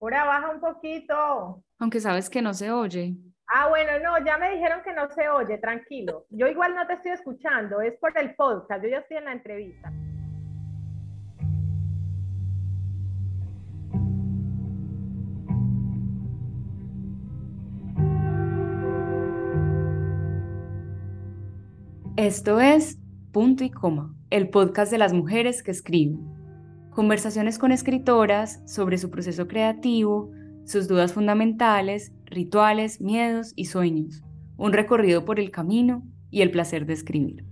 Ahora baja un poquito. Aunque sabes que no se oye. Ah, bueno, no, ya me dijeron que no se oye, tranquilo. Yo igual no te estoy escuchando, es por el podcast, yo ya estoy en la entrevista. Esto es Punto y Coma, el podcast de las mujeres que escriben. Conversaciones con escritoras sobre su proceso creativo, sus dudas fundamentales, rituales, miedos y sueños. Un recorrido por el camino y el placer de escribir.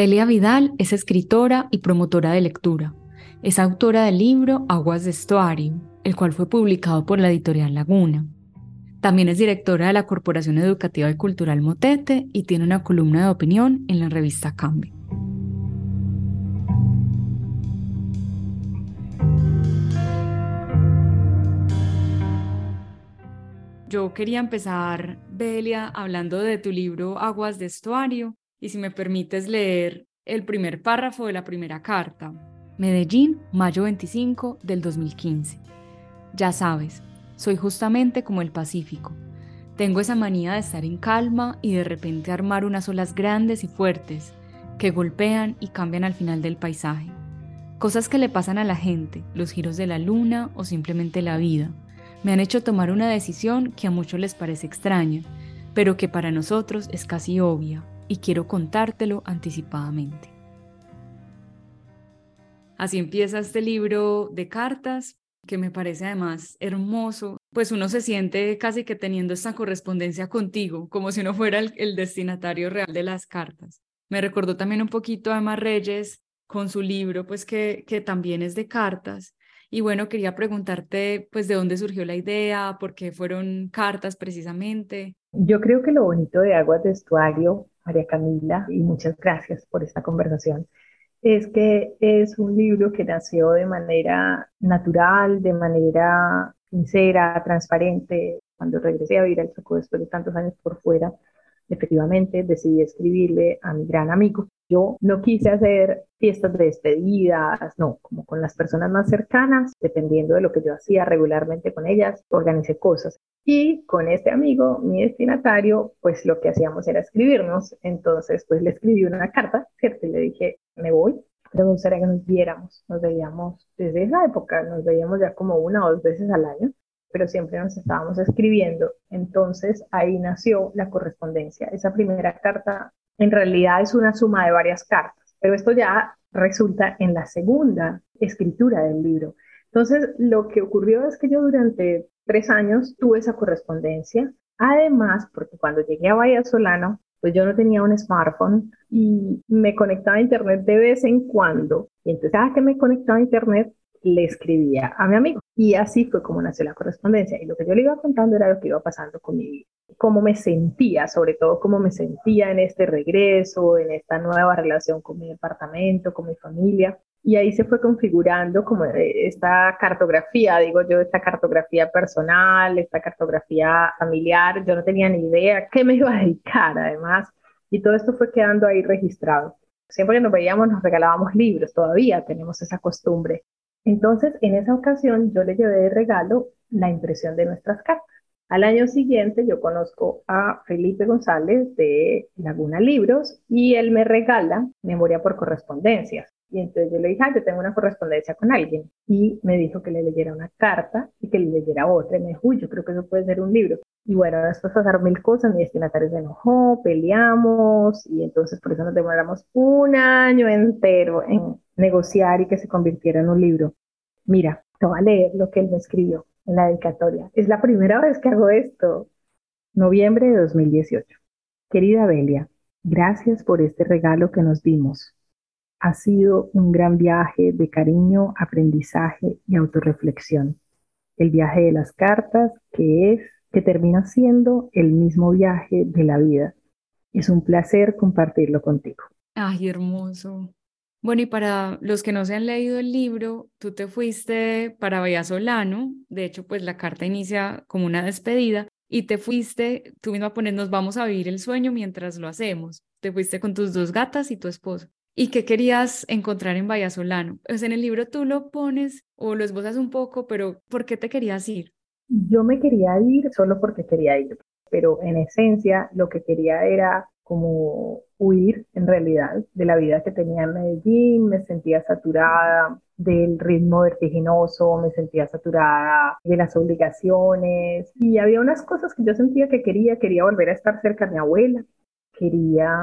Belia Vidal es escritora y promotora de lectura. Es autora del libro Aguas de Estuario, el cual fue publicado por la editorial Laguna. También es directora de la Corporación Educativa y Cultural Motete y tiene una columna de opinión en la revista Cambio. Yo quería empezar, Belia, hablando de tu libro Aguas de Estuario, y si me permites leer el primer párrafo de la primera carta. Medellín, mayo 25 del 2015. Ya sabes, soy justamente como el Pacífico. Tengo esa manía de estar en calma y de repente armar unas olas grandes y fuertes que golpean y cambian al final del paisaje. Cosas que le pasan a la gente, los giros de la luna o simplemente la vida, me han hecho tomar una decisión que a muchos les parece extraña, pero que para nosotros es casi obvia, y quiero contártelo anticipadamente. Así empieza este libro de cartas, que me parece además hermoso, pues uno se siente casi que teniendo esta correspondencia contigo, como si uno fuera el, destinatario real de las cartas. Me recordó también un poquito a Emma Reyes con su libro, pues que, que también es de cartas. Y bueno, quería preguntarte, pues, de dónde surgió la idea, por qué fueron cartas precisamente. Yo creo que lo bonito de Aguas de Estuario María Camila, y muchas gracias por esta conversación, es que es un libro que nació de manera natural, de manera sincera, transparente. Cuando regresé a vivir al Chocó después de tantos años por fuera, efectivamente decidí escribirle a mi gran amigo. Yo no quise hacer fiestas de despedidas, no, como con las personas más cercanas, dependiendo de lo que yo hacía regularmente con ellas, organicé cosas. Y con este amigo, mi destinatario, pues lo que hacíamos era escribirnos. Entonces, pues le escribí una carta, ¿cierto? Y le dije, me voy, pero me gustaría que nos viéramos. Nos veíamos desde esa época, nos veíamos ya como una o dos veces al año, pero siempre nos estábamos escribiendo. Entonces, ahí nació la correspondencia. Esa primera carta en realidad es una suma de varias cartas, pero esto ya resulta en la segunda escritura del libro. Entonces, lo que ocurrió es que yo durante tres años tuve esa correspondencia. Además, porque cuando llegué a Bahía Solano, pues yo no tenía un smartphone y me conectaba a internet de vez en cuando. Y entonces cada que me conectaba a internet, le escribía a mi amigo. Y así fue como nació la correspondencia. Y lo que yo le iba contando era lo que iba pasando con mi vida. Cómo me sentía, sobre todo cómo me sentía en este regreso, en esta nueva relación con mi departamento, con mi familia y ahí se fue configurando como esta cartografía, digo yo, esta cartografía personal, esta cartografía familiar. Yo no tenía ni idea qué me iba a dedicar, además, y todo esto fue quedando ahí registrado. Siempre que nos veíamos nos regalábamos libros, todavía tenemos esa costumbre. Entonces, en esa ocasión yo le llevé de regalo la impresión de nuestras cartas. Al año siguiente yo conozco a Felipe González de Laguna Libros y él me regala Memoria por Correspondencias. Y entonces yo le dije, ah, yo tengo una correspondencia con alguien. Y me dijo que le leyera una carta y que le leyera otra. Y me dijo, uy, yo creo que eso puede ser un libro. Y bueno, después pasaron mil cosas, mi destinatario se enojó, peleamos y entonces por eso nos demoramos un año entero en negociar y que se convirtiera en un libro. Mira, te voy a leer lo que él me escribió en la dedicatoria. Es la primera vez que hago esto. Noviembre de 2018. Querida Belia, gracias por este regalo que nos dimos ha sido un gran viaje de cariño, aprendizaje y autorreflexión. El viaje de las cartas, que es, que termina siendo el mismo viaje de la vida. Es un placer compartirlo contigo. Ay, hermoso. Bueno, y para los que no se han leído el libro, tú te fuiste para Vallasolano, de hecho, pues la carta inicia como una despedida, y te fuiste, tú misma pones, nos vamos a vivir el sueño mientras lo hacemos. Te fuiste con tus dos gatas y tu esposo. ¿Y qué querías encontrar en Vallasolano? Pues en el libro tú lo pones o lo esbozas un poco, pero ¿por qué te querías ir? Yo me quería ir solo porque quería ir, pero en esencia lo que quería era como huir en realidad de la vida que tenía en Medellín, me sentía saturada del ritmo vertiginoso, me sentía saturada de las obligaciones y había unas cosas que yo sentía que quería, quería volver a estar cerca de mi abuela, quería,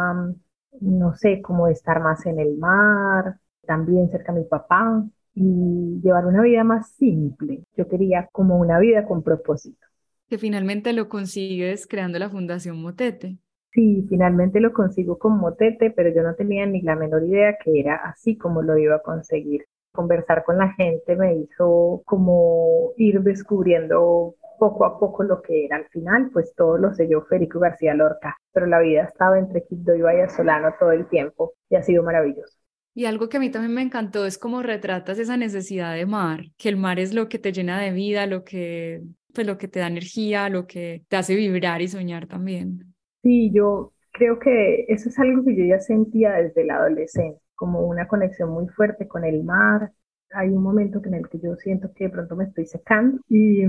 no sé, como estar más en el mar, también cerca de mi papá y llevar una vida más simple. Yo quería como una vida con propósito. Que finalmente lo consigues creando la Fundación Motete. Sí, finalmente lo consigo con Motete, pero yo no tenía ni la menor idea que era así como lo iba a conseguir. Conversar con la gente me hizo como ir descubriendo poco a poco lo que era. Al final, pues todo lo selló Federico García Lorca, pero la vida estaba entre Quibdó y Solano todo el tiempo y ha sido maravilloso. Y algo que a mí también me encantó es cómo retratas esa necesidad de mar, que el mar es lo que te llena de vida, lo que, pues, lo que te da energía, lo que te hace vibrar y soñar también. Sí, yo creo que eso es algo que yo ya sentía desde la adolescencia, como una conexión muy fuerte con el mar. Hay un momento en el que yo siento que de pronto me estoy secando y,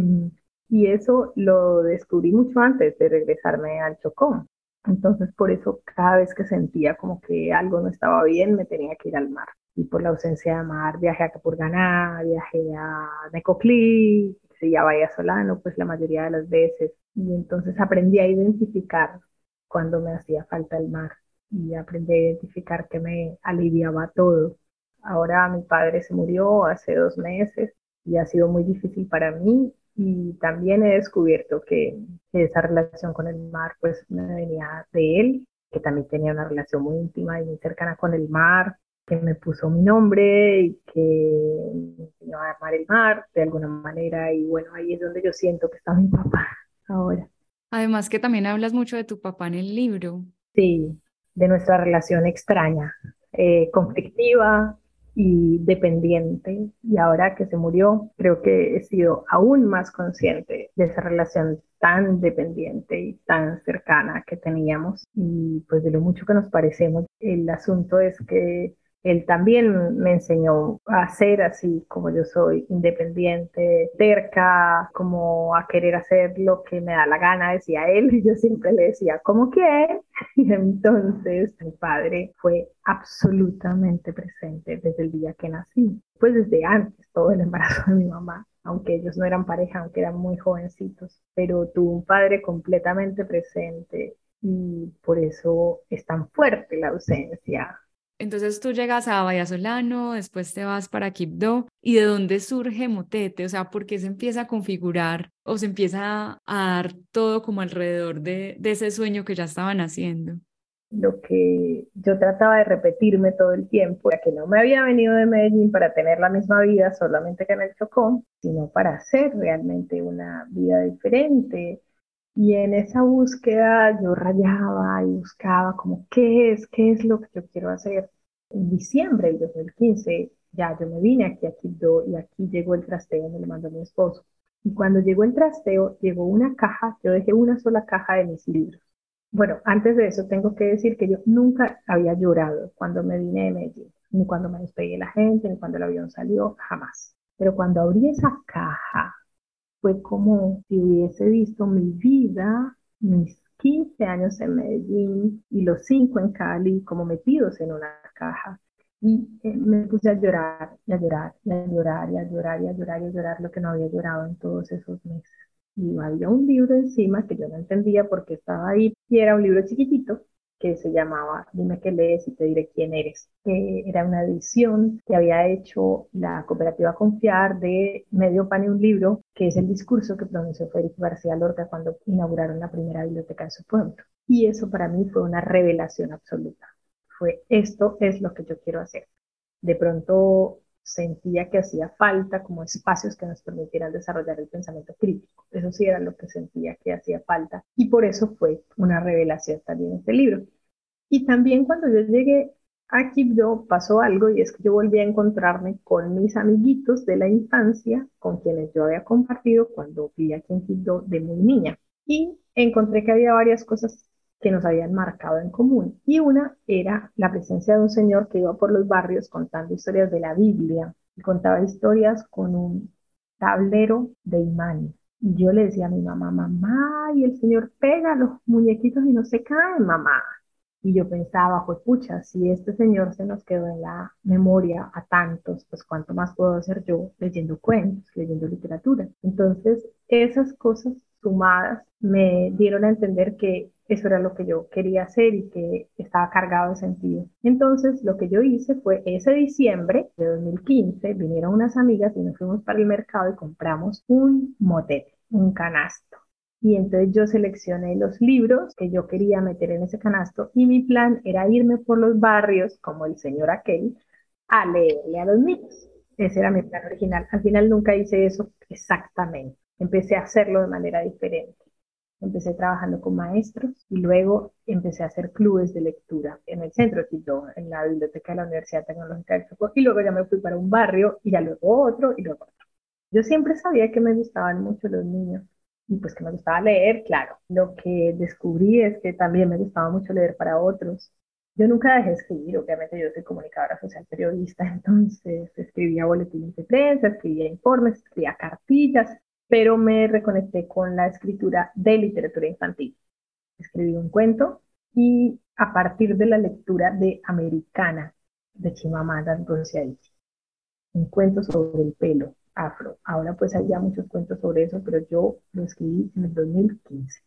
y eso lo descubrí mucho antes de regresarme al Chocón. Entonces, por eso cada vez que sentía como que algo no estaba bien, me tenía que ir al mar. Y por la ausencia de mar, viajé a Capurganá, viajé a Necoclí, se ya Bahía Solano, pues la mayoría de las veces. Y entonces aprendí a identificar cuando me hacía falta el mar y aprendí a identificar que me aliviaba todo. Ahora mi padre se murió hace dos meses y ha sido muy difícil para mí y también he descubierto que, esa relación con el mar pues me venía de él, que también tenía una relación muy íntima y muy cercana con el mar, que me puso mi nombre y que me enseñó a amar el mar de alguna manera y bueno, ahí es donde yo siento que está mi papá ahora. Además que también hablas mucho de tu papá en el libro. Sí, de nuestra relación extraña, eh, conflictiva y dependiente. Y ahora que se murió, creo que he sido aún más consciente de esa relación tan dependiente y tan cercana que teníamos y pues de lo mucho que nos parecemos. El asunto es que él también me enseñó a ser así como yo soy, independiente, cerca, como a querer hacer lo que me da la gana, decía él, y yo siempre le decía, ¿cómo que? Y entonces mi padre fue absolutamente presente desde el día que nací, pues desde antes, todo el embarazo de mi mamá aunque ellos no eran pareja, aunque eran muy jovencitos, pero tuvo un padre completamente presente y por eso es tan fuerte la ausencia entonces tú llegas a Vallasolano, después te vas para Quibdó. ¿Y de dónde surge Motete? O sea, ¿por qué se empieza a configurar o se empieza a dar todo como alrededor de, ese sueño que ya estaban haciendo? Lo que yo trataba de repetirme todo el tiempo era que no me había venido de Medellín para tener la misma vida solamente que en el Chocón, sino para hacer realmente una vida diferente, y en esa búsqueda yo rayaba y buscaba como qué es, qué es lo que yo quiero hacer. En diciembre del 2015 ya yo me vine aquí a Quibdó y aquí llegó el trasteo, me lo mandó mi esposo. Y cuando llegó el trasteo, llegó una caja, yo dejé una sola caja de mis libros. Bueno, antes de eso tengo que decir que yo nunca había llorado cuando me vine de Medellín, ni cuando me despedí de la gente, ni cuando el avión salió, jamás. Pero cuando abrí esa caja, fue como si hubiese visto mi vida, mis 15 años en Medellín y los 5 en Cali como metidos en una caja. Y eh, me puse a llorar, a llorar, a llorar, a llorar, a llorar, a llorar lo que no había llorado en todos esos meses. Y había un libro encima que yo no entendía por qué estaba ahí, y era un libro chiquitito, que se llamaba Dime qué lees y te diré quién eres. era una edición que había hecho la cooperativa Confiar de Medio Pan y un libro, que es el discurso que pronunció Federico García Lorca cuando inauguraron la primera biblioteca de su pueblo. Y eso para mí fue una revelación absoluta. Fue esto es lo que yo quiero hacer. De pronto sentía que hacía falta como espacios que nos permitieran desarrollar el pensamiento crítico. Eso sí era lo que sentía que hacía falta y por eso fue una revelación también este libro. Y también cuando yo llegué a Quibdó pasó algo y es que yo volví a encontrarme con mis amiguitos de la infancia con quienes yo había compartido cuando vivía aquí en Quibdó de muy niña. Y encontré que había varias cosas que nos habían marcado en común. Y una era la presencia de un señor que iba por los barrios contando historias de la Biblia. Y contaba historias con un tablero de imán. Y yo le decía a mi mamá, mamá, y el señor pega los muñequitos y no se caen, mamá. Y yo pensaba, pues pucha, si este señor se nos quedó en la memoria a tantos, pues cuánto más puedo hacer yo leyendo cuentos, leyendo literatura. Entonces, esas cosas sumadas me dieron a entender que eso era lo que yo quería hacer y que estaba cargado de sentido. Entonces, lo que yo hice fue ese diciembre de 2015, vinieron unas amigas y nos fuimos para el mercado y compramos un motete, un canasto. Y entonces yo seleccioné los libros que yo quería meter en ese canasto y mi plan era irme por los barrios, como el señor aquel, a leerle a los niños. Ese era mi plan original. Al final nunca hice eso exactamente. Empecé a hacerlo de manera diferente. Empecé trabajando con maestros y luego empecé a hacer clubes de lectura en el centro de Quito, en la biblioteca de la Universidad Tecnológica de Chocó, y luego ya me fui para un barrio y ya luego otro y luego otro. Yo siempre sabía que me gustaban mucho los niños y pues que me gustaba leer, claro. Lo que descubrí es que también me gustaba mucho leer para otros. Yo nunca dejé de escribir, obviamente yo soy comunicadora social periodista, entonces escribía boletines de prensa, escribía informes, escribía cartillas, pero me reconecté con la escritura de literatura infantil. Escribí un cuento y a partir de la lectura de Americana de Chimamanda Ngozi un cuento sobre el pelo afro. Ahora pues hay ya muchos cuentos sobre eso, pero yo lo escribí en el 2015.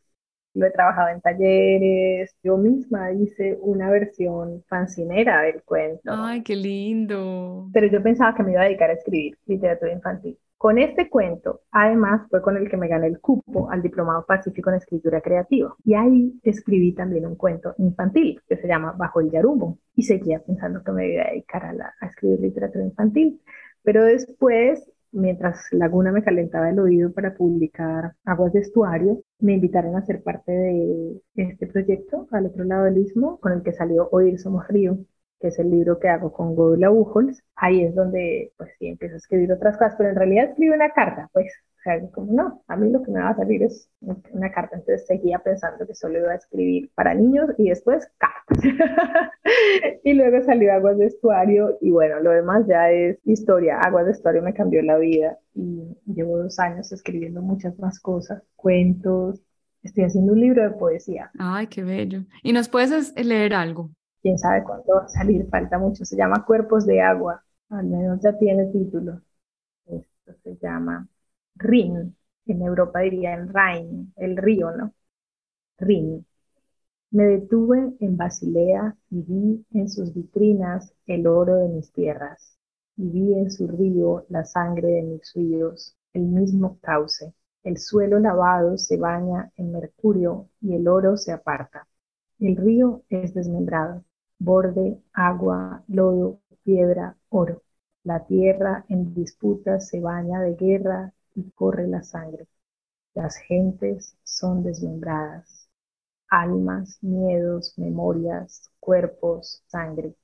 Lo he trabajado en talleres, yo misma hice una versión fancinera del cuento. Ay, qué lindo. Pero yo pensaba que me iba a dedicar a escribir literatura infantil. Con este cuento, además, fue con el que me gané el cupo al Diplomado Pacífico en Escritura Creativa. Y ahí escribí también un cuento infantil que se llama Bajo el Yarumbo. Y seguía pensando que me iba a dedicar a, escribir literatura infantil. Pero después, mientras Laguna me calentaba el oído para publicar Aguas de Estuario, me invitaron a ser parte de este proyecto al otro lado del istmo, con el que salió Oír Somos Río, que es el libro que hago con Godula Ujols, ahí es donde, pues sí, empiezo a escribir otras cosas, pero en realidad escribo una carta, pues, o sea, como no, a mí lo que me va a salir es una carta, entonces seguía pensando que solo iba a escribir para niños y después cartas. y luego salió Aguas de Estuario y bueno, lo demás ya es historia. Aguas de Estuario me cambió la vida y llevo dos años escribiendo muchas más cosas, cuentos, estoy haciendo un libro de poesía. Ay, qué bello. ¿Y nos puedes leer algo? Quién sabe cuándo va a salir, falta mucho. Se llama Cuerpos de Agua, al menos ya tiene título. Esto se llama Rin, en Europa dirían Rhin, el río, ¿no? Rin. Me detuve en Basilea y vi en sus vitrinas el oro de mis tierras, y vi en su río la sangre de mis ríos, el mismo cauce. El suelo lavado se baña en mercurio y el oro se aparta. El río es desmembrado, borde, agua, lodo, piedra, oro. La tierra en disputa se baña de guerra y corre la sangre. Las gentes son desmembradas. Almas, miedos, memorias, cuerpos, sangre.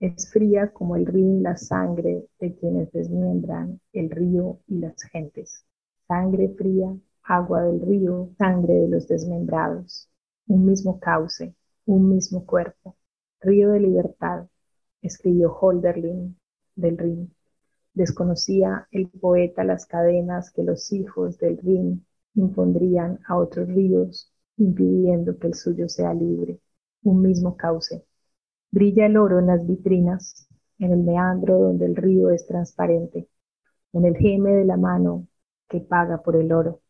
Es fría como el río la sangre de quienes desmembran el río y las gentes. Sangre fría, agua del río, sangre de los desmembrados. Un mismo cauce, un mismo cuerpo Río de libertad, escribió Holderlin del Rin. Desconocía el poeta las cadenas que los hijos del Rin impondrían a otros ríos, impidiendo que el suyo sea libre. Un mismo cauce. Brilla el oro en las vitrinas, en el meandro donde el río es transparente, en el geme de la mano que paga por el oro.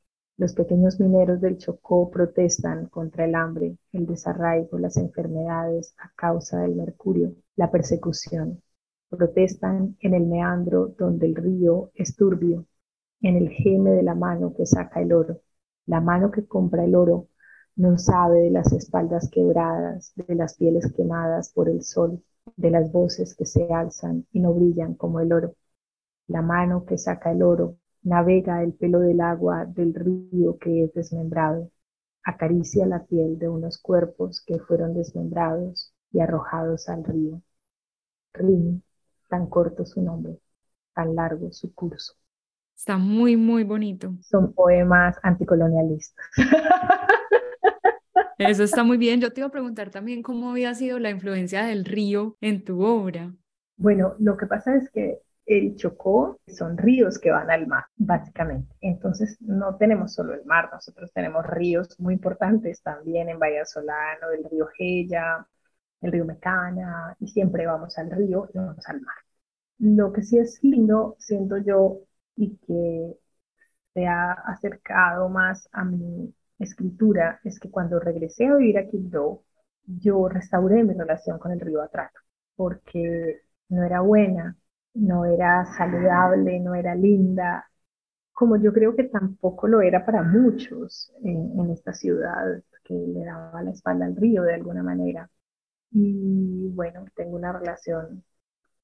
Los pequeños mineros del Chocó protestan contra el hambre, el desarraigo, las enfermedades a causa del mercurio, la persecución. Protestan en el meandro donde el río es turbio, en el geme de la mano que saca el oro. La mano que compra el oro no sabe de las espaldas quebradas, de las pieles quemadas por el sol, de las voces que se alzan y no brillan como el oro. La mano que saca el oro Navega el pelo del agua del río que es desmembrado, acaricia la piel de unos cuerpos que fueron desmembrados y arrojados al río. Rin, tan corto su nombre, tan largo su curso. Está muy, muy bonito. Son poemas anticolonialistas. Eso está muy bien. Yo te iba a preguntar también cómo había sido la influencia del río en tu obra. Bueno, lo que pasa es que el Chocó son ríos que van al mar, básicamente. Entonces, no tenemos solo el mar, nosotros tenemos ríos muy importantes también en Solano, el río Gella, el río Mecana, y siempre vamos al río y vamos al mar. Lo que sí es lindo, siento yo, y que se ha acercado más a mi escritura, es que cuando regresé a vivir a Quibdó, yo restauré mi relación con el río Atrato, porque no era buena, no era saludable, no era linda, como yo creo que tampoco lo era para muchos en, esta ciudad que le daba la espalda al río de alguna manera. Y bueno, tengo una relación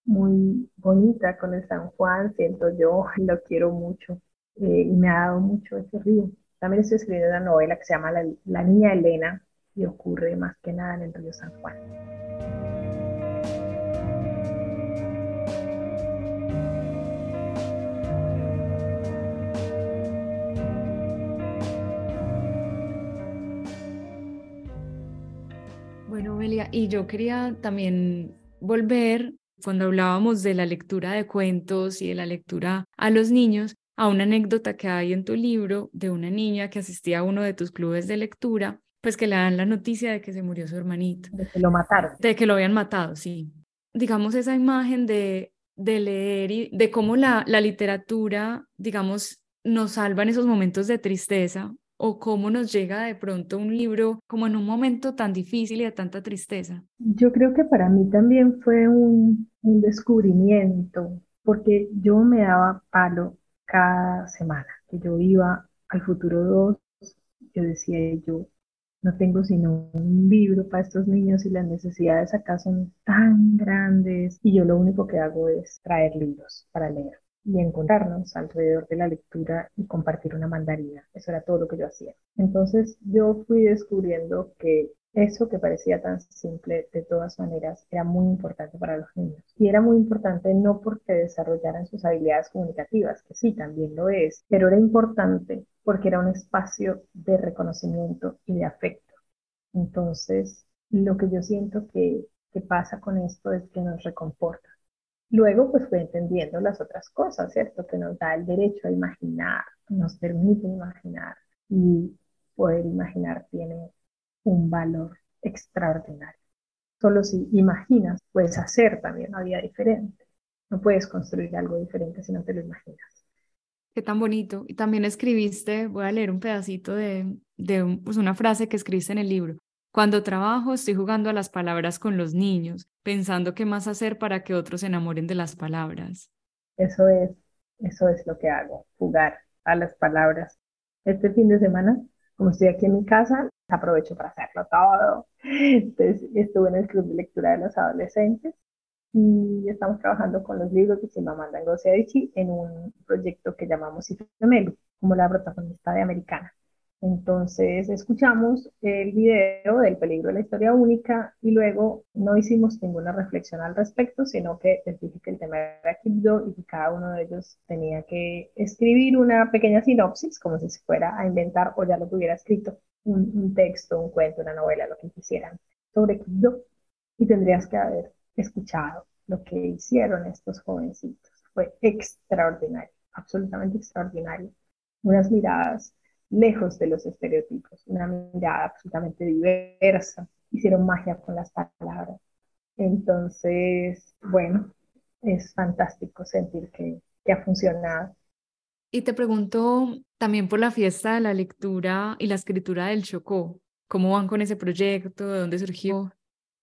muy bonita con el San Juan, siento yo, lo quiero mucho eh, y me ha dado mucho ese río. También estoy escribiendo una novela que se llama La Niña Elena y ocurre más que nada en el río San Juan. Y yo quería también volver, cuando hablábamos de la lectura de cuentos y de la lectura a los niños, a una anécdota que hay en tu libro de una niña que asistía a uno de tus clubes de lectura, pues que le dan la noticia de que se murió su hermanito. De que lo mataron. De que lo habían matado, sí. Digamos esa imagen de, de leer y de cómo la, la literatura, digamos, nos salva en esos momentos de tristeza o cómo nos llega de pronto un libro como en un momento tan difícil y de tanta tristeza? Yo creo que para mí también fue un, descubrimiento, porque yo me daba palo cada semana, que yo iba al futuro 2, yo decía yo, no tengo sino un libro para estos niños y las necesidades acá son tan grandes y yo lo único que hago es traer libros para leer y encontrarnos alrededor de la lectura y compartir una mandarina. Eso era todo lo que yo hacía. Entonces yo fui descubriendo que eso que parecía tan simple, de todas maneras, era muy importante para los niños. Y era muy importante no porque desarrollaran sus habilidades comunicativas, que sí, también lo es, pero era importante porque era un espacio de reconocimiento y de afecto. Entonces, lo que yo siento que, pasa con esto es que nos reconforta Luego, pues fue entendiendo las otras cosas, ¿cierto? Que nos da el derecho a imaginar, nos permite imaginar y poder imaginar tiene un valor extraordinario. Solo si imaginas, puedes hacer también una vida diferente. No puedes construir algo diferente si no te lo imaginas. Qué tan bonito. Y también escribiste, voy a leer un pedacito de, de pues una frase que escribiste en el libro. Cuando trabajo estoy jugando a las palabras con los niños, pensando qué más hacer para que otros se enamoren de las palabras. Eso es, eso es lo que hago, jugar a las palabras. Este fin de semana, como estoy aquí en mi casa, aprovecho para hacerlo todo. Entonces, estuve en el club de lectura de los adolescentes y estamos trabajando con los libros de Chimamanda Ngozi Adichie en un proyecto que llamamos Ifemelu, como la protagonista de Americana. Entonces escuchamos el video del peligro de la historia única y luego no hicimos ninguna reflexión al respecto, sino que les dije que el tema era Kibdo y que cada uno de ellos tenía que escribir una pequeña sinopsis, como si se fuera a inventar o ya lo tuviera escrito, un, texto, un cuento, una novela, lo que quisieran, sobre Kibdo. Y tendrías que haber escuchado lo que hicieron estos jovencitos. Fue extraordinario, absolutamente extraordinario. Unas miradas lejos de los estereotipos, una mirada absolutamente diversa, hicieron magia con las palabras. Entonces, bueno, es fantástico sentir que, que ha funcionado. Y te pregunto también por la fiesta de la lectura y la escritura del Chocó. ¿Cómo van con ese proyecto? ¿De dónde surgió?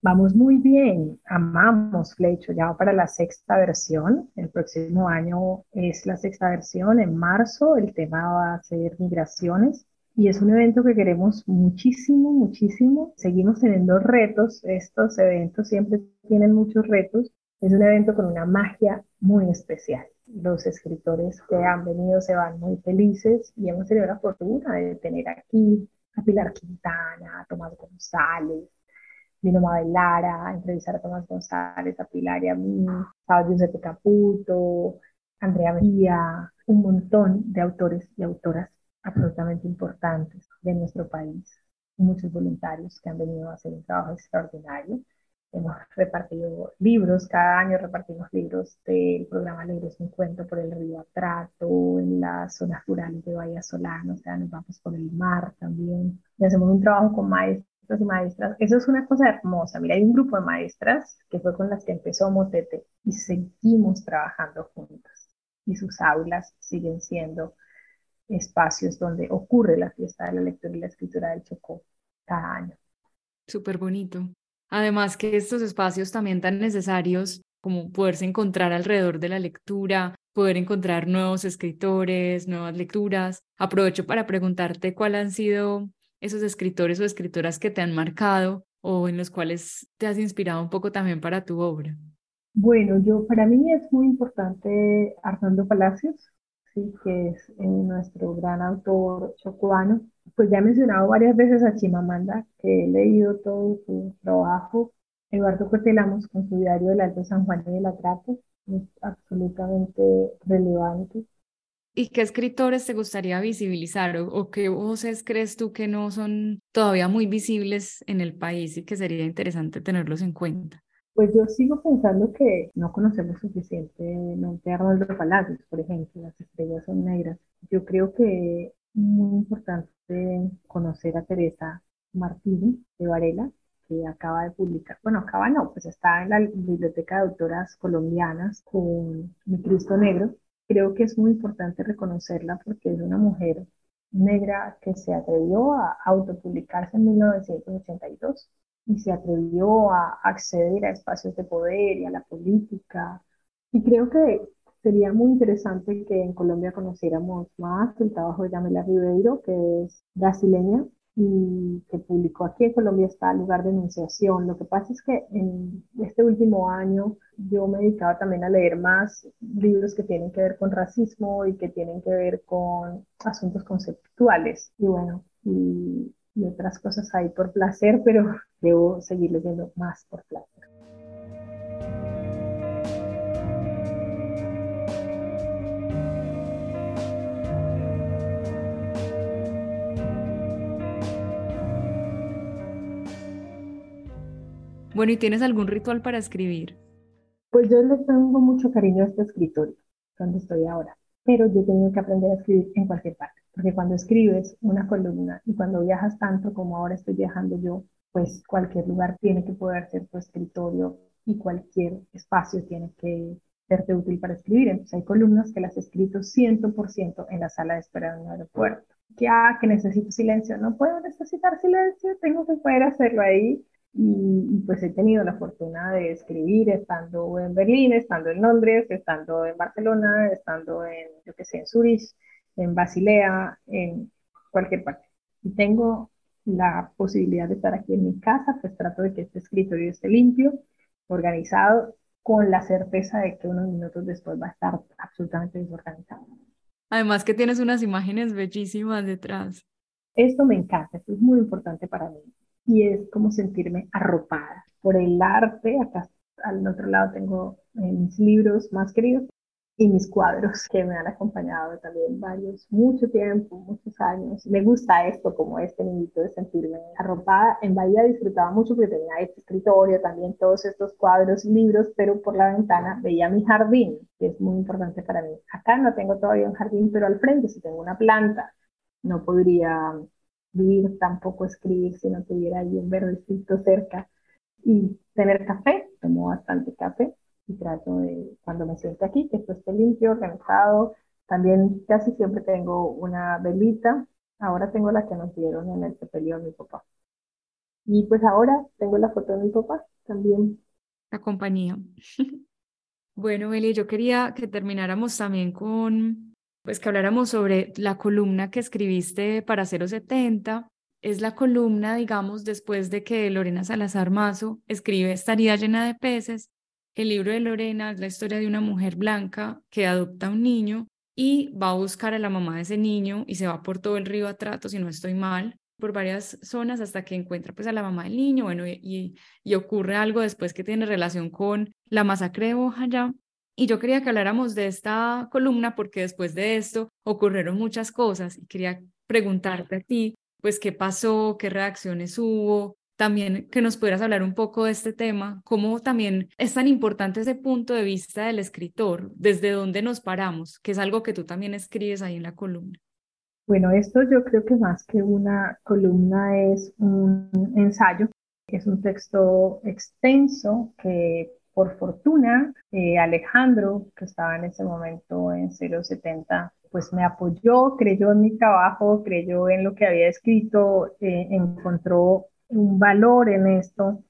Vamos muy bien, amamos Flecho, ya para la sexta versión. El próximo año es la sexta versión, en marzo el tema va a ser migraciones y es un evento que queremos muchísimo, muchísimo. Seguimos teniendo retos, estos eventos siempre tienen muchos retos. Es un evento con una magia muy especial. Los escritores que han venido se van muy felices y hemos tenido la fortuna de tener aquí a Pilar Quintana, a Tomás González, vino Mabel Lara a entrevistar a Tomás González, a Pilar y a mí, estaba Giuseppe Caputo, Andrea Vía, un montón de autores y autoras absolutamente importantes de nuestro país, muchos voluntarios que han venido a hacer un trabajo extraordinario. Hemos repartido libros, cada año repartimos libros del programa Libros un Cuento por el río Atrato, en las zonas rurales de Bahía Solano, o sea, nos vamos por el mar también. Y hacemos un trabajo con maestros y maestras. Eso es una cosa hermosa. Mira, hay un grupo de maestras que fue con las que empezó Motete y seguimos trabajando juntas. Y sus aulas siguen siendo espacios donde ocurre la fiesta de la lectura y la escritura del Chocó cada año. Súper bonito. Además que estos espacios también tan necesarios como poderse encontrar alrededor de la lectura, poder encontrar nuevos escritores, nuevas lecturas. Aprovecho para preguntarte cuáles han sido esos escritores o escritoras que te han marcado o en los cuales te has inspirado un poco también para tu obra. Bueno, yo para mí es muy importante Armando Palacios, sí, que es eh, nuestro gran autor chocuano. Pues ya he mencionado varias veces a Chimamanda, que he leído todo su trabajo. Eduardo Cortelamos con su diario del Alto San Juan y del Atrapo, es absolutamente relevante. ¿Y qué escritores te gustaría visibilizar o, o, qué voces crees tú que no son todavía muy visibles en el país y que sería interesante tenerlos en cuenta? Pues yo sigo pensando que no conocemos suficientemente a Arnoldo Palacios, por ejemplo, las estrellas son negras. Yo creo que es muy importante conocer a Teresa Martínez de Varela, que acaba de publicar, bueno, acaba no, pues está en la Biblioteca de Autoras Colombianas con Mi Cristo Negro. Creo que es muy importante reconocerla porque es una mujer negra que se atrevió a autopublicarse en 1982 y se atrevió a acceder a espacios de poder y a la política. Y creo que sería muy interesante que en Colombia conociéramos más el trabajo de Yamela Ribeiro, que es brasileña y que publicó aquí en Colombia está lugar de enunciación. Lo que pasa es que en este último año yo me dedicaba también a leer más libros que tienen que ver con racismo y que tienen que ver con asuntos conceptuales. Y bueno, y y otras cosas ahí por placer, pero debo seguir leyendo más por placer. Bueno, ¿y tienes algún ritual para escribir? Pues yo le tengo mucho cariño a este escritorio, donde estoy ahora, pero yo tengo que aprender a escribir en cualquier parte. Porque cuando escribes una columna y cuando viajas tanto como ahora estoy viajando yo, pues cualquier lugar tiene que poder ser tu escritorio y cualquier espacio tiene que serte útil para escribir. Entonces hay columnas que las he escrito 100% en la sala de espera de un aeropuerto. Que, ah, que necesito silencio. No puedo necesitar silencio, tengo que poder hacerlo ahí. Y, pues he tenido la fortuna de escribir estando en Berlín, estando en Londres, estando en Barcelona, estando en, yo qué sé, en Zurich en Basilea, en cualquier parte. Y tengo la posibilidad de estar aquí en mi casa, pues trato de que este escritorio esté limpio, organizado, con la certeza de que unos minutos después va a estar absolutamente desorganizado. Además que tienes unas imágenes bellísimas detrás. Esto me encanta, esto es muy importante para mí y es como sentirme arropada por el arte. Acá al otro lado tengo eh, mis libros más queridos, y mis cuadros que me han acompañado también varios, mucho tiempo, muchos años. Me gusta esto como este niñito de sentirme arropada. En Bahía disfrutaba mucho porque tenía este escritorio, también todos estos cuadros, libros, pero por la ventana veía mi jardín, que es muy importante para mí. Acá no tengo todavía un jardín, pero al frente sí tengo una planta. No podría vivir tampoco escribir si no tuviera ahí un verdecito cerca. Y tener café, tomo bastante café y trato de, cuando me siento aquí, que esto esté limpio, organizado. También casi siempre tengo una velita. Ahora tengo la que nos dieron en el sepelio de mi papá. Y pues ahora tengo la foto de mi papá también. La compañía. bueno, Beli, yo quería que termináramos también con, pues que habláramos sobre la columna que escribiste para 070. Es la columna, digamos, después de que Lorena Salazar Mazo escribe Estaría llena de peces el libro de Lorena es la historia de una mujer blanca que adopta un niño y va a buscar a la mamá de ese niño y se va por todo el río Atrato, si no estoy mal, por varias zonas hasta que encuentra pues a la mamá del niño, bueno, y, y, ocurre algo después que tiene relación con la masacre de Bojayá. Y yo quería que habláramos de esta columna porque después de esto ocurrieron muchas cosas y quería preguntarte a ti, pues qué pasó, qué reacciones hubo, también que nos pudieras hablar un poco de este tema, cómo también es tan importante ese punto de vista del escritor, desde dónde nos paramos, que es algo que tú también escribes ahí en la columna. Bueno, esto yo creo que más que una columna es un ensayo, es un texto extenso que por fortuna eh, Alejandro, que estaba en ese momento en 070, pues me apoyó, creyó en mi trabajo, creyó en lo que había escrito, eh, encontró un valor en esto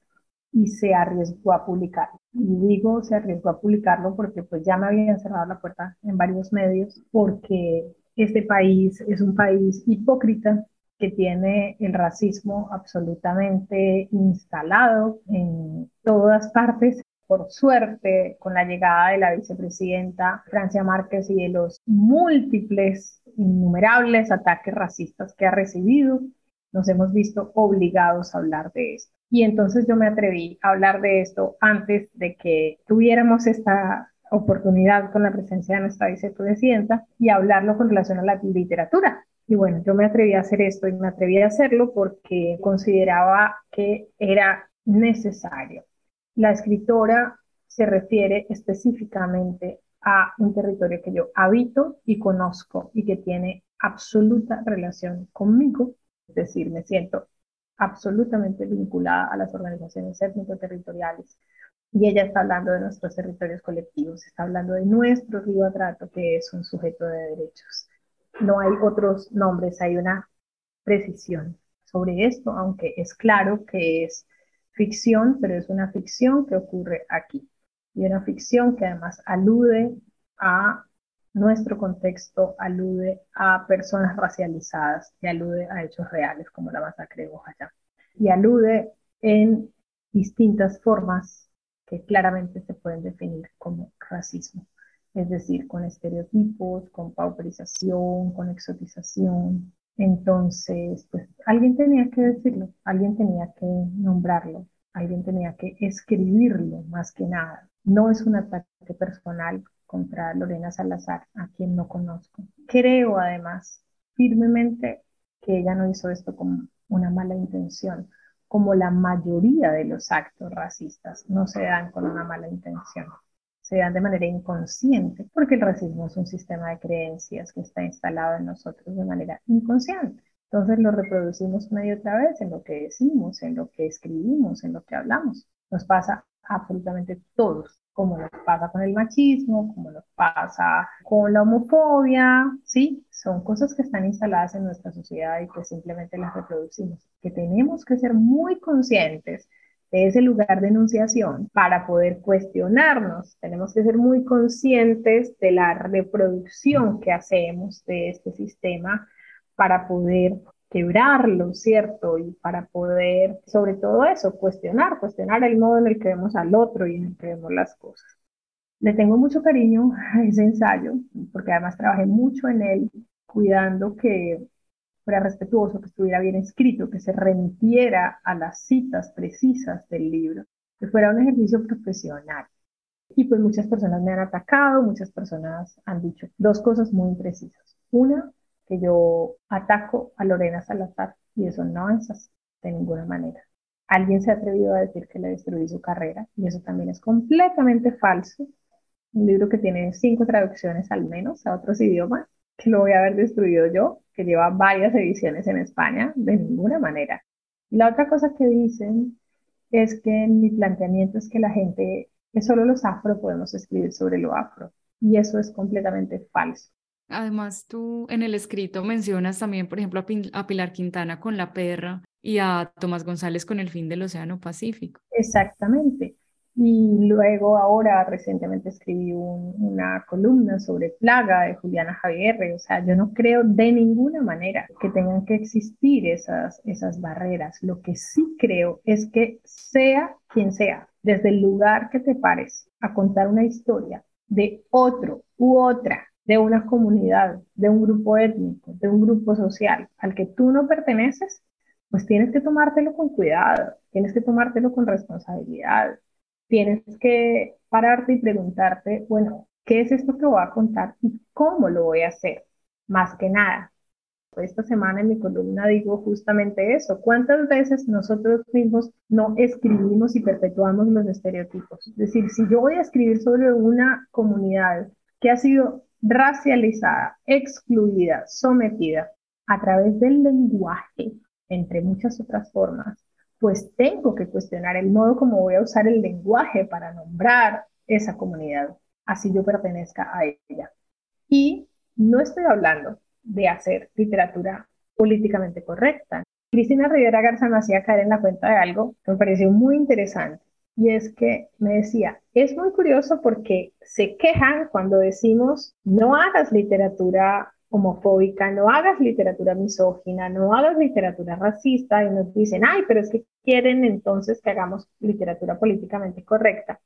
y se arriesgó a publicarlo. Y digo se arriesgó a publicarlo porque pues ya me habían cerrado la puerta en varios medios porque este país es un país hipócrita que tiene el racismo absolutamente instalado en todas partes. Por suerte, con la llegada de la vicepresidenta Francia Márquez y de los múltiples, innumerables ataques racistas que ha recibido, nos hemos visto obligados a hablar de esto. Y entonces yo me atreví a hablar de esto antes de que tuviéramos esta oportunidad con la presencia de nuestra vicepresidenta y hablarlo con relación a la literatura. Y bueno, yo me atreví a hacer esto y me atreví a hacerlo porque consideraba que era necesario. La escritora se refiere específicamente a un territorio que yo habito y conozco y que tiene absoluta relación conmigo, es decir, me siento absolutamente vinculada a las organizaciones étnico-territoriales, y ella está hablando de nuestros territorios colectivos, está hablando de nuestro río Atrato, que es un sujeto de derechos. No hay otros nombres, hay una precisión sobre esto, aunque es claro que es ficción, pero es una ficción que ocurre aquí. Y una ficción que además alude a nuestro contexto, alude a personas racializadas y alude a hechos reales como la masacre de Bojayá. Y alude en distintas formas que claramente se pueden definir como racismo, es decir, con estereotipos, con pauperización, con exotización. Entonces, pues alguien tenía que decirlo, alguien tenía que nombrarlo, alguien tenía que escribirlo más que nada. No es un ataque personal contra Lorena Salazar, a quien no conozco. Creo además firmemente que ella no hizo esto con una mala intención, como la mayoría de los actos racistas no se dan con una mala intención, se dan de manera inconsciente, porque el racismo es un sistema de creencias que está instalado en nosotros de manera inconsciente. Entonces lo reproducimos una y otra vez en lo que decimos, en lo que escribimos, en lo que hablamos. Nos pasa absolutamente todos como nos pasa con el machismo, como nos pasa con la homofobia, ¿sí? Son cosas que están instaladas en nuestra sociedad y que simplemente las reproducimos, que tenemos que ser muy conscientes de ese lugar de enunciación para poder cuestionarnos. Tenemos que ser muy conscientes de la reproducción que hacemos de este sistema para poder quebrarlo, ¿cierto? Y para poder, sobre todo eso, cuestionar, cuestionar el modo en el que vemos al otro y en el que vemos las cosas. Le tengo mucho cariño a ese ensayo, porque además trabajé mucho en él, cuidando que fuera respetuoso, que estuviera bien escrito, que se remitiera a las citas precisas del libro, que fuera un ejercicio profesional. Y pues muchas personas me han atacado, muchas personas han dicho dos cosas muy precisas. Una, que yo ataco a Lorena Salazar y eso no es así de ninguna manera. Alguien se ha atrevido a decir que le destruí su carrera y eso también es completamente falso. Un libro que tiene cinco traducciones al menos a otros idiomas, que lo voy a haber destruido yo, que lleva varias ediciones en España, de ninguna manera. Y la otra cosa que dicen es que mi planteamiento es que la gente, que solo los afro podemos escribir sobre lo afro. Y eso es completamente falso. Además, tú en el escrito mencionas también, por ejemplo, a, Pilar Quintana con La Perra y a Tomás González con El fin del Océano Pacífico. Exactamente. Y luego ahora recientemente escribí una columna sobre Plaga de Juliana Javier. O sea, yo no creo de ninguna manera que tengan que existir esas, esas barreras. Lo que sí creo es que sea quien sea, desde el lugar que te pares a contar una historia de otro u otra de una comunidad, de un grupo étnico, de un grupo social al que tú no perteneces, pues tienes que tomártelo con cuidado, tienes que tomártelo con responsabilidad, tienes que pararte y preguntarte, bueno, ¿qué es esto que voy a contar y cómo lo voy a hacer? Más que nada. Esta semana en mi columna digo justamente eso. ¿Cuántas veces nosotros mismos no escribimos y perpetuamos los estereotipos? Es decir, si yo voy a escribir sobre una comunidad que ha sido racializada, excluida, sometida a través del lenguaje, entre muchas otras formas, pues tengo que cuestionar el modo como voy a usar el lenguaje para nombrar esa comunidad, así yo pertenezca a ella. Y no estoy hablando de hacer literatura políticamente correcta. Cristina Rivera Garza me hacía caer en la cuenta de algo que me pareció muy interesante y es que me decía, es muy curioso porque se quejan cuando decimos no hagas literatura homofóbica, no hagas literatura misógina, no hagas literatura racista y nos dicen, ay, pero es que quieren entonces que hagamos literatura políticamente correcta.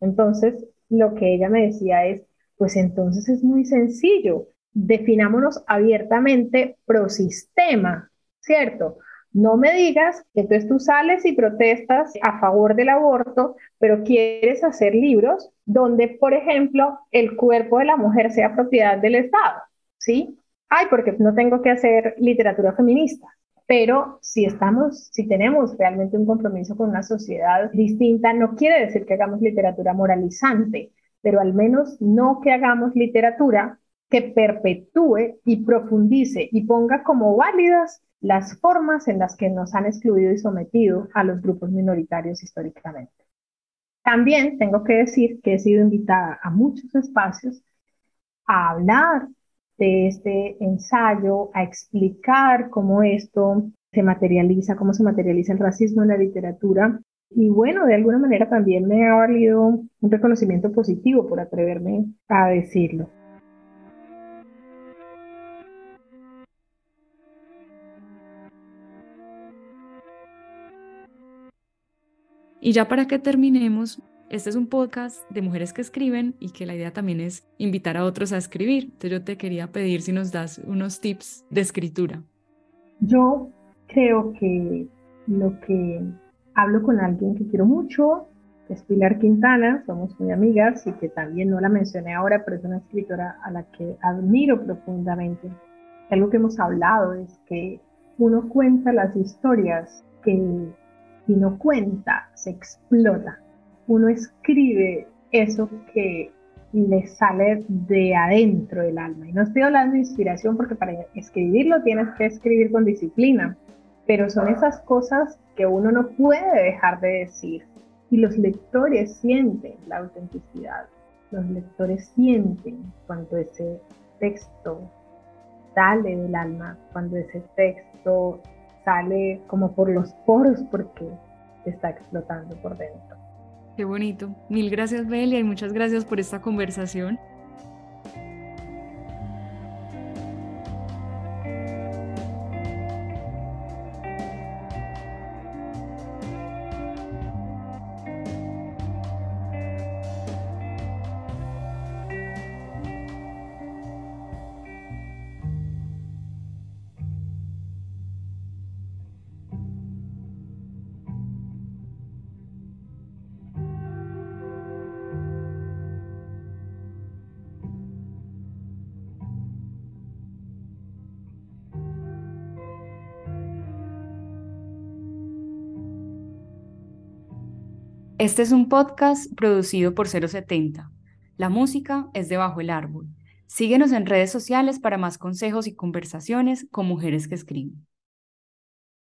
Entonces, lo que ella me decía es, pues entonces es muy sencillo, definámonos abiertamente pro sistema, ¿cierto? No me digas que entonces tú sales y protestas a favor del aborto, pero quieres hacer libros donde, por ejemplo, el cuerpo de la mujer sea propiedad del Estado. ¿sí? Ay, porque no tengo que hacer literatura feminista. Pero si estamos, si tenemos realmente un compromiso con una sociedad distinta, no quiere decir que hagamos literatura moralizante, pero al menos no que hagamos literatura que perpetúe y profundice y ponga como válidas las formas en las que nos han excluido y sometido a los grupos minoritarios históricamente. También tengo que decir que he sido invitada a muchos espacios a hablar de este ensayo a explicar cómo esto se materializa, cómo se materializa el racismo en la literatura. Y bueno, de alguna manera también me ha valido un reconocimiento positivo por atreverme a decirlo. Y ya para que terminemos, este es un podcast de mujeres que escriben y que la idea también es invitar a otros a escribir. Entonces yo te quería pedir si nos das unos tips de escritura. Yo creo que lo que hablo con alguien que quiero mucho es Pilar Quintana, somos muy amigas y que también no la mencioné ahora, pero es una escritora a la que admiro profundamente. Algo que hemos hablado es que uno cuenta las historias que si no cuenta, se explota uno escribe eso que le sale de adentro del alma. Y no estoy hablando de inspiración porque para escribirlo tienes que escribir con disciplina, pero son esas cosas que uno no puede dejar de decir. Y los lectores sienten la autenticidad. Los lectores sienten cuando ese texto sale del alma, cuando ese texto sale como por los poros porque está explotando por dentro. Qué bonito. Mil gracias, Belia, y muchas gracias por esta conversación. Este es un podcast producido por 070. La música es de Bajo el Árbol. Síguenos en redes sociales para más consejos y conversaciones con mujeres que escriben.